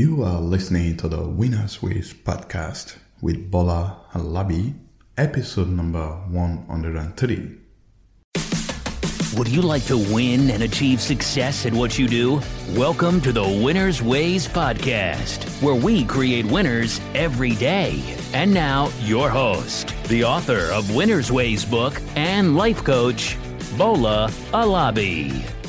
You are listening to the Winners Ways podcast with Bola Alabi, episode number 103. Would you like to win and achieve success at what you do? Welcome to the Winners Ways podcast, where we create winners every day. And now, your host, the author of Winners Ways book and life coach, Bola Alabi.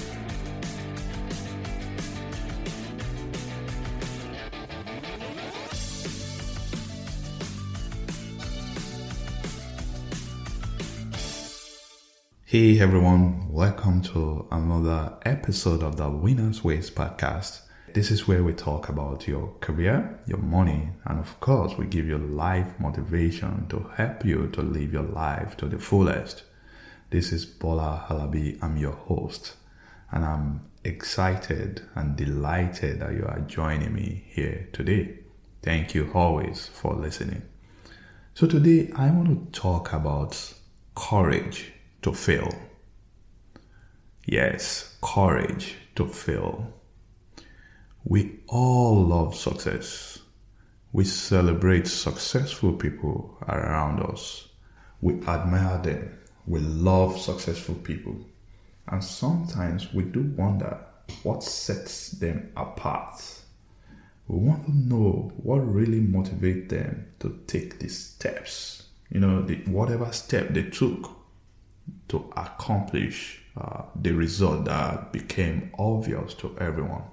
Hey everyone, welcome to another episode of the Winners Ways podcast. This is where we talk about your career, your money, and of course, we give you life motivation to help you to live your life to the fullest. This is Bola Alabi, I'm your host, and I'm excited and delighted that you are joining me here today. Thank you always for listening. So, today I want to talk about courage to fail. Yes, courage to fail. We all love success. We celebrate successful people around us. We admire them. We love successful people. And sometimes we do wonder what sets them apart. We want to know what really motivates them to take these steps. You know, the, whatever step they took to accomplish uh, the result that became obvious to everyone.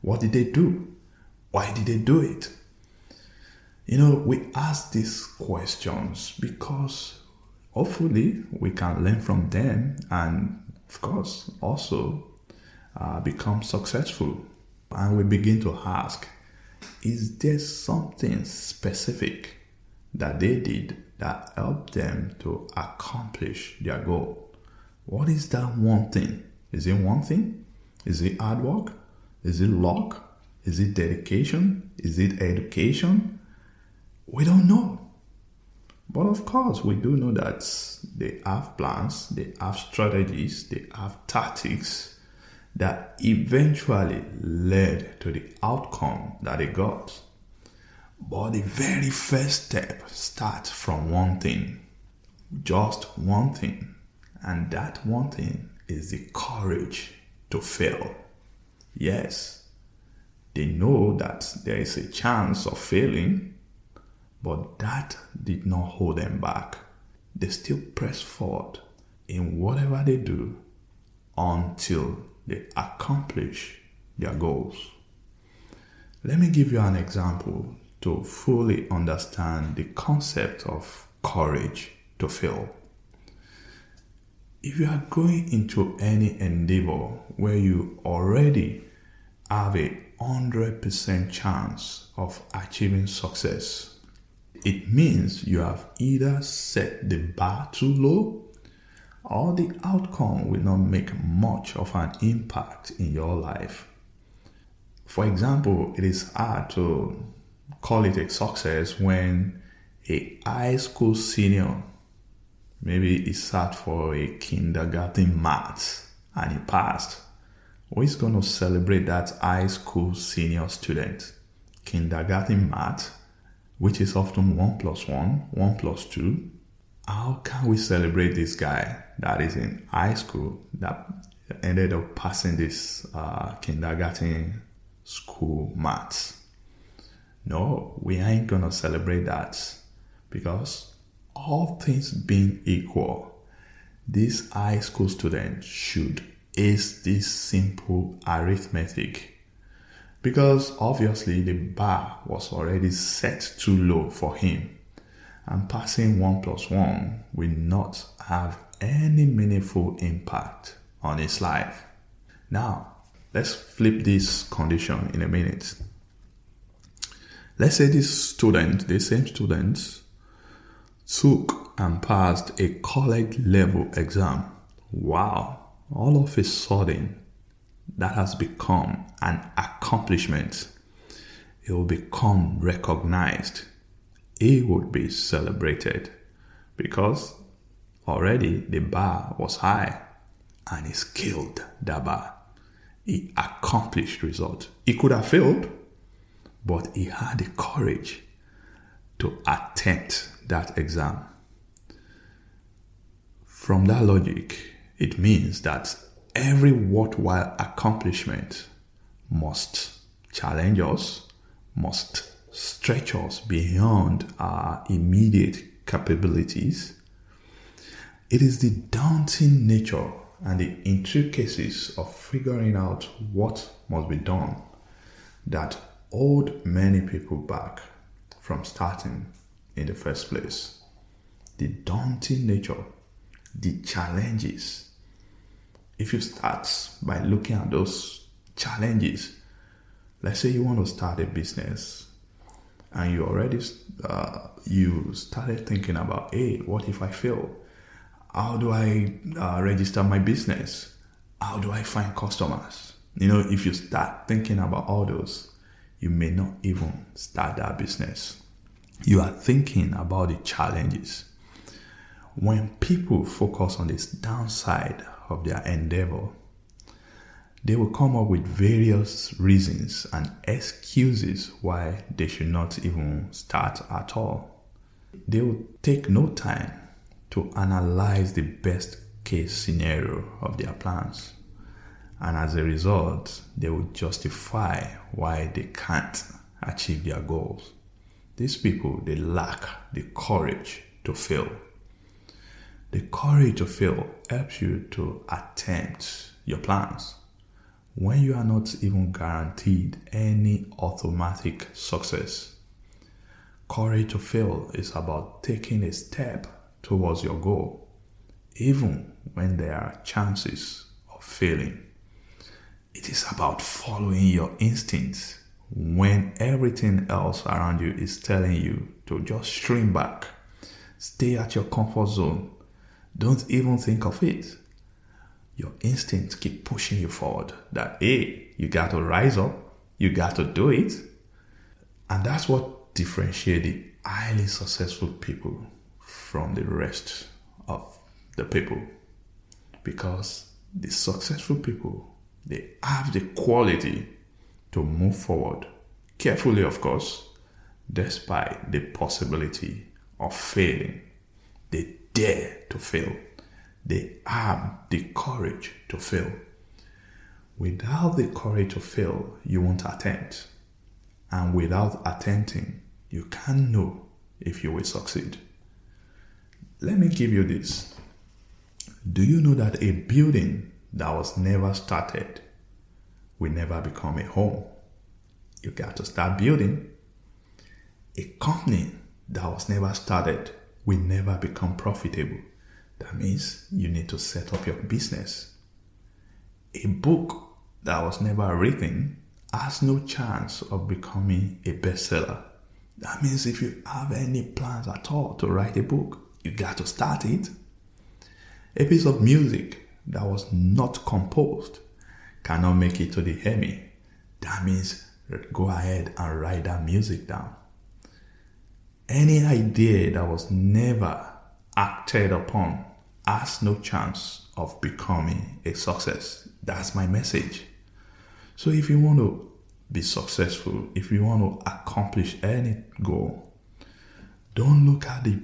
What did they do? Why did they do it? You know, we ask these questions because hopefully we can learn from them and, of course, also uh, become successful. And we begin to ask is there something specific that they did that helped them to accomplish their goal. What is that one thing? Is it one thing? Is it hard work? Is it luck? Is it dedication? Is it education? We don't know. But of course, we do know that they have plans, they have strategies, they have tactics that eventually led to the outcome that they got. But the very first step starts from one thing, just one thing, and that one thing is the courage to fail. Yes, they know that there is a chance of failing, but that did not hold them back. They still press forward in whatever they do until they accomplish their goals. Let me give you an example to fully understand the concept of courage to fail. If you are going into any endeavor where you already have a 100% chance of achieving success, it means you have either set the bar too low or the outcome will not make much of an impact in your life. For example, it is hard to call it a success when a high school senior maybe he sat for a kindergarten math and he passed who is going to celebrate that high school senior student? Kindergarten math which is often 1 plus 1 1 plus 2 how can we celebrate this guy that is in high school that ended up passing this uh, kindergarten school maths no, we ain't gonna celebrate that because all things being equal, this high school student should ace this simple arithmetic because obviously the bar was already set too low for him and passing 1 plus 1 will not have any meaningful impact on his life. Now, let's flip this condition in a minute. Let's say this student, the same student, took and passed a college level exam. Wow, all of a sudden, that has become an accomplishment. It will become recognized. It would be celebrated because already the bar was high and he scaled the bar. He accomplished result. He could have failed but he had the courage to attempt that exam. From that logic, it means that every worthwhile accomplishment must challenge us, must stretch us beyond our immediate capabilities. It is the daunting nature and the intricacies of figuring out what must be done that hold many people back from starting in the first place. The daunting nature, the challenges. If you start by looking at those challenges, let's say you want to start a business and you already uh, you started thinking about hey what if i fail how do i uh, register my business how do i find customers you know if you start thinking about all those you may not even start that business you are thinking about the challenges when people focus on this downside of their endeavor they will come up with various reasons and excuses why they should not even start at all. They will take no time to analyze the best case scenario of their plans. And as a result, they will justify why they can't achieve their goals. These people, they lack the courage to fail. The courage to fail helps you to attempt your plans when you are not even guaranteed any automatic success. Courage to fail is about taking a step towards your goal, even when there are chances of failing. It is about following your instincts when everything else around you is telling you to just shrink back, stay at your comfort zone, don't even think of it. Your instincts keep pushing you forward that hey you got to rise up. You got to do it. And that's what differentiates the highly successful people from the rest of the people. Because the successful people they have the quality to move forward carefully of course despite the possibility of failing they dare to fail they have the courage to fail. Without the courage to fail, you won't attempt. And without attempting, you can't know if you will succeed. Let me give you this. Do you know that a building that was never started will never become a home? You got to start building. A company that was never started will never become profitable. That means you need to set up your business. A book that was never written has no chance of becoming a bestseller. That means if you have any plans at all to write a book, you got to start it. A piece of music that was not composed cannot make it to the Emmy. That means go ahead and write that music down. Any idea that was never acted upon has no chance of becoming a success. That's my message. So if you want to be successful, if you want to accomplish any goal, don't look at the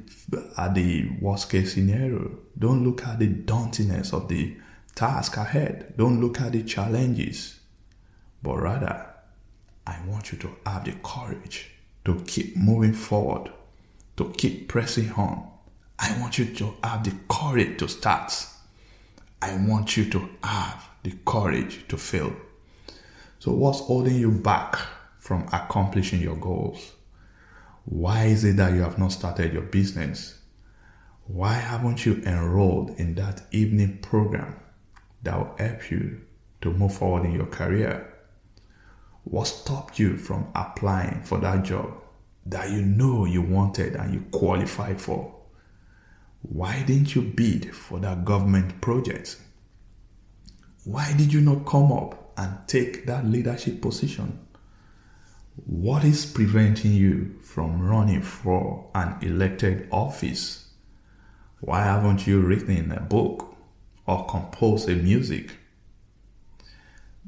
at the worst case scenario. Don't look at the dauntingness of the task ahead. Don't look at the challenges. But rather, I want you to have the courage to keep moving forward, to keep pressing on, I want you to have the courage to start. I want you to have the courage to fail. So, what's holding you back from accomplishing your goals? Why is it that you have not started your business? Why haven't you enrolled in that evening program that will help you to move forward in your career? What stopped you from applying for that job that you know you wanted and you qualified for? Why didn't you bid for that government project? Why did you not come up and take that leadership position? What is preventing you from running for an elected office? Why haven't you written a book or composed a music?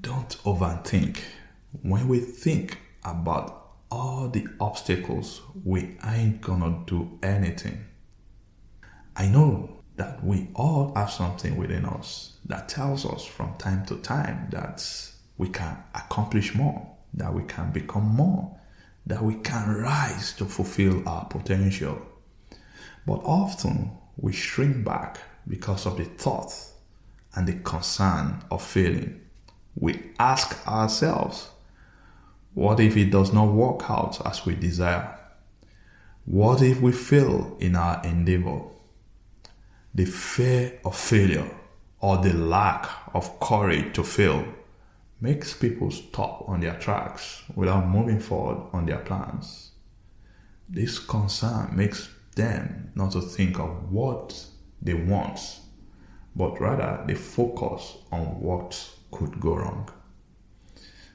Don't overthink. When we think about all the obstacles, we ain't gonna do anything. I know that we all have something within us that tells us from time to time that we can accomplish more, that we can become more, that we can rise to fulfill our potential. But often we shrink back because of the thought and the concern of failing. We ask ourselves, what if it does not work out as we desire? What if we fail in our endeavor? The fear of failure or the lack of courage to fail makes people stop on their tracks without moving forward on their plans. This concern makes them not to think of what they want, but rather they focus on what could go wrong.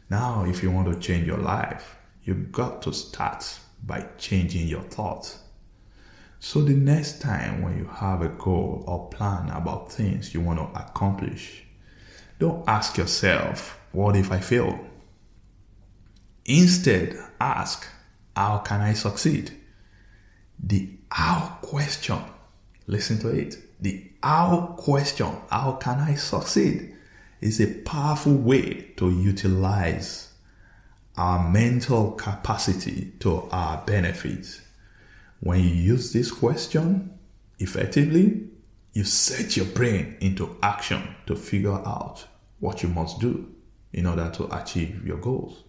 Now, if you want to change your life, you've got to start by changing your thoughts. So, the next time when you have a goal or plan about things you want to accomplish, don't ask yourself, What if I fail? Instead, ask, How can I succeed? The how question, listen to it. The how question, How can I succeed? is a powerful way to utilize our mental capacity to our benefit. When you use this question effectively, you set your brain into action to figure out what you must do in order to achieve your goals.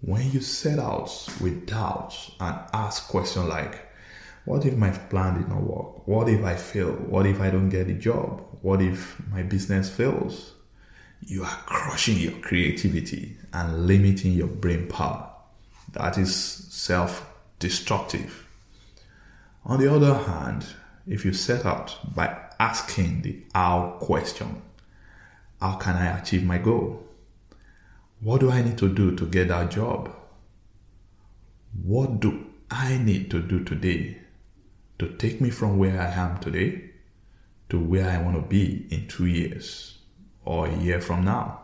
When you set out with doubts and ask questions like, what if my plan did not work? What if I fail? What if I don't get a job? What if my business fails? You are crushing your creativity and limiting your brain power. That is self destructive. On the other hand, if you set out by asking the how question, how can I achieve my goal? What do I need to do to get that job? What do I need to do today to take me from where I am today to where I want to be in two years or a year from now?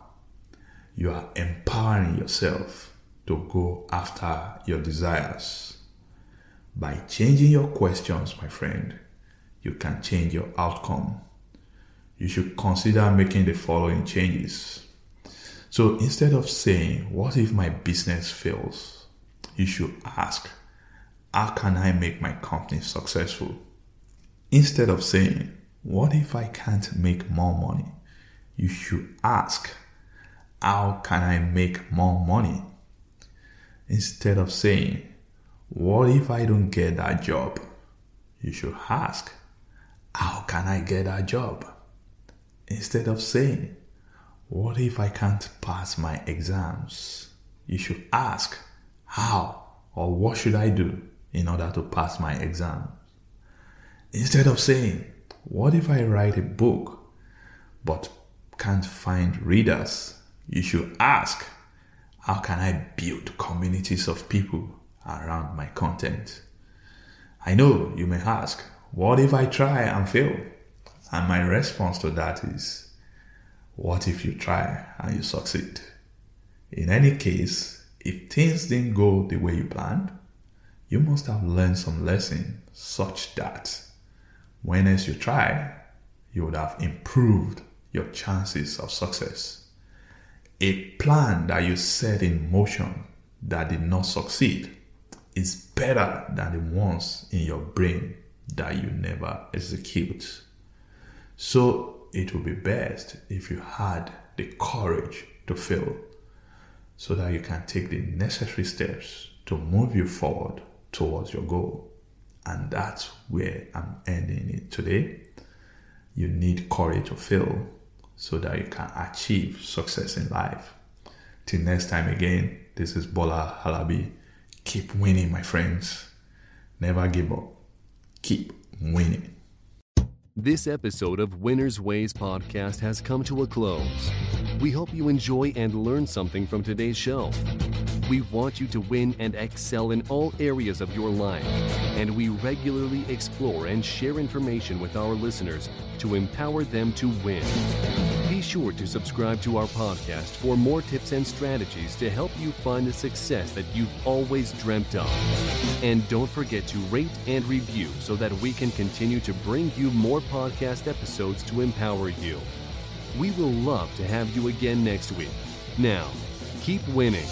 You are empowering yourself to go after your desires. By changing your questions, my friend, you can change your outcome. You should consider making the following changes. So instead of saying, What if my business fails? you should ask, How can I make my company successful? Instead of saying, What if I can't make more money? you should ask, How can I make more money? Instead of saying, What if I don't get that job? You should ask, How can I get that job? Instead of saying, What if I can't pass my exams? You should ask, How or what should I do in order to pass my exams? Instead of saying, What if I write a book but can't find readers? You should ask, How can I build communities of people around my content? I know you may ask, What if I try and fail? And my response to that is, What if you try and you succeed? In any case, if things didn't go the way you planned, you must have learned some lesson such that when as you try, you would have improved your chances of success. A plan that you set in motion that did not succeed is better than the ones in your brain that you never execute. So it would be best if you had the courage to fail so that you can take the necessary steps to move you forward towards your goal. And that's where I'm ending it today. You need courage to fail so that you can achieve success in life. Till next time again, this is Bola Alabi. Keep winning, my friends. Never give up. Keep winning. This episode of Winner's Ways podcast has come to a close. We hope you enjoy and learn something from today's show. We want you to win and excel in all areas of your life, and we regularly explore and share information with our listeners to empower them to win. Be sure to subscribe to our podcast for more tips and strategies to help you find the success that you've always dreamt of. And don't forget to rate and review so that we can continue to bring you more podcast episodes to empower you. We will love to have you again next week. Now, keep winning.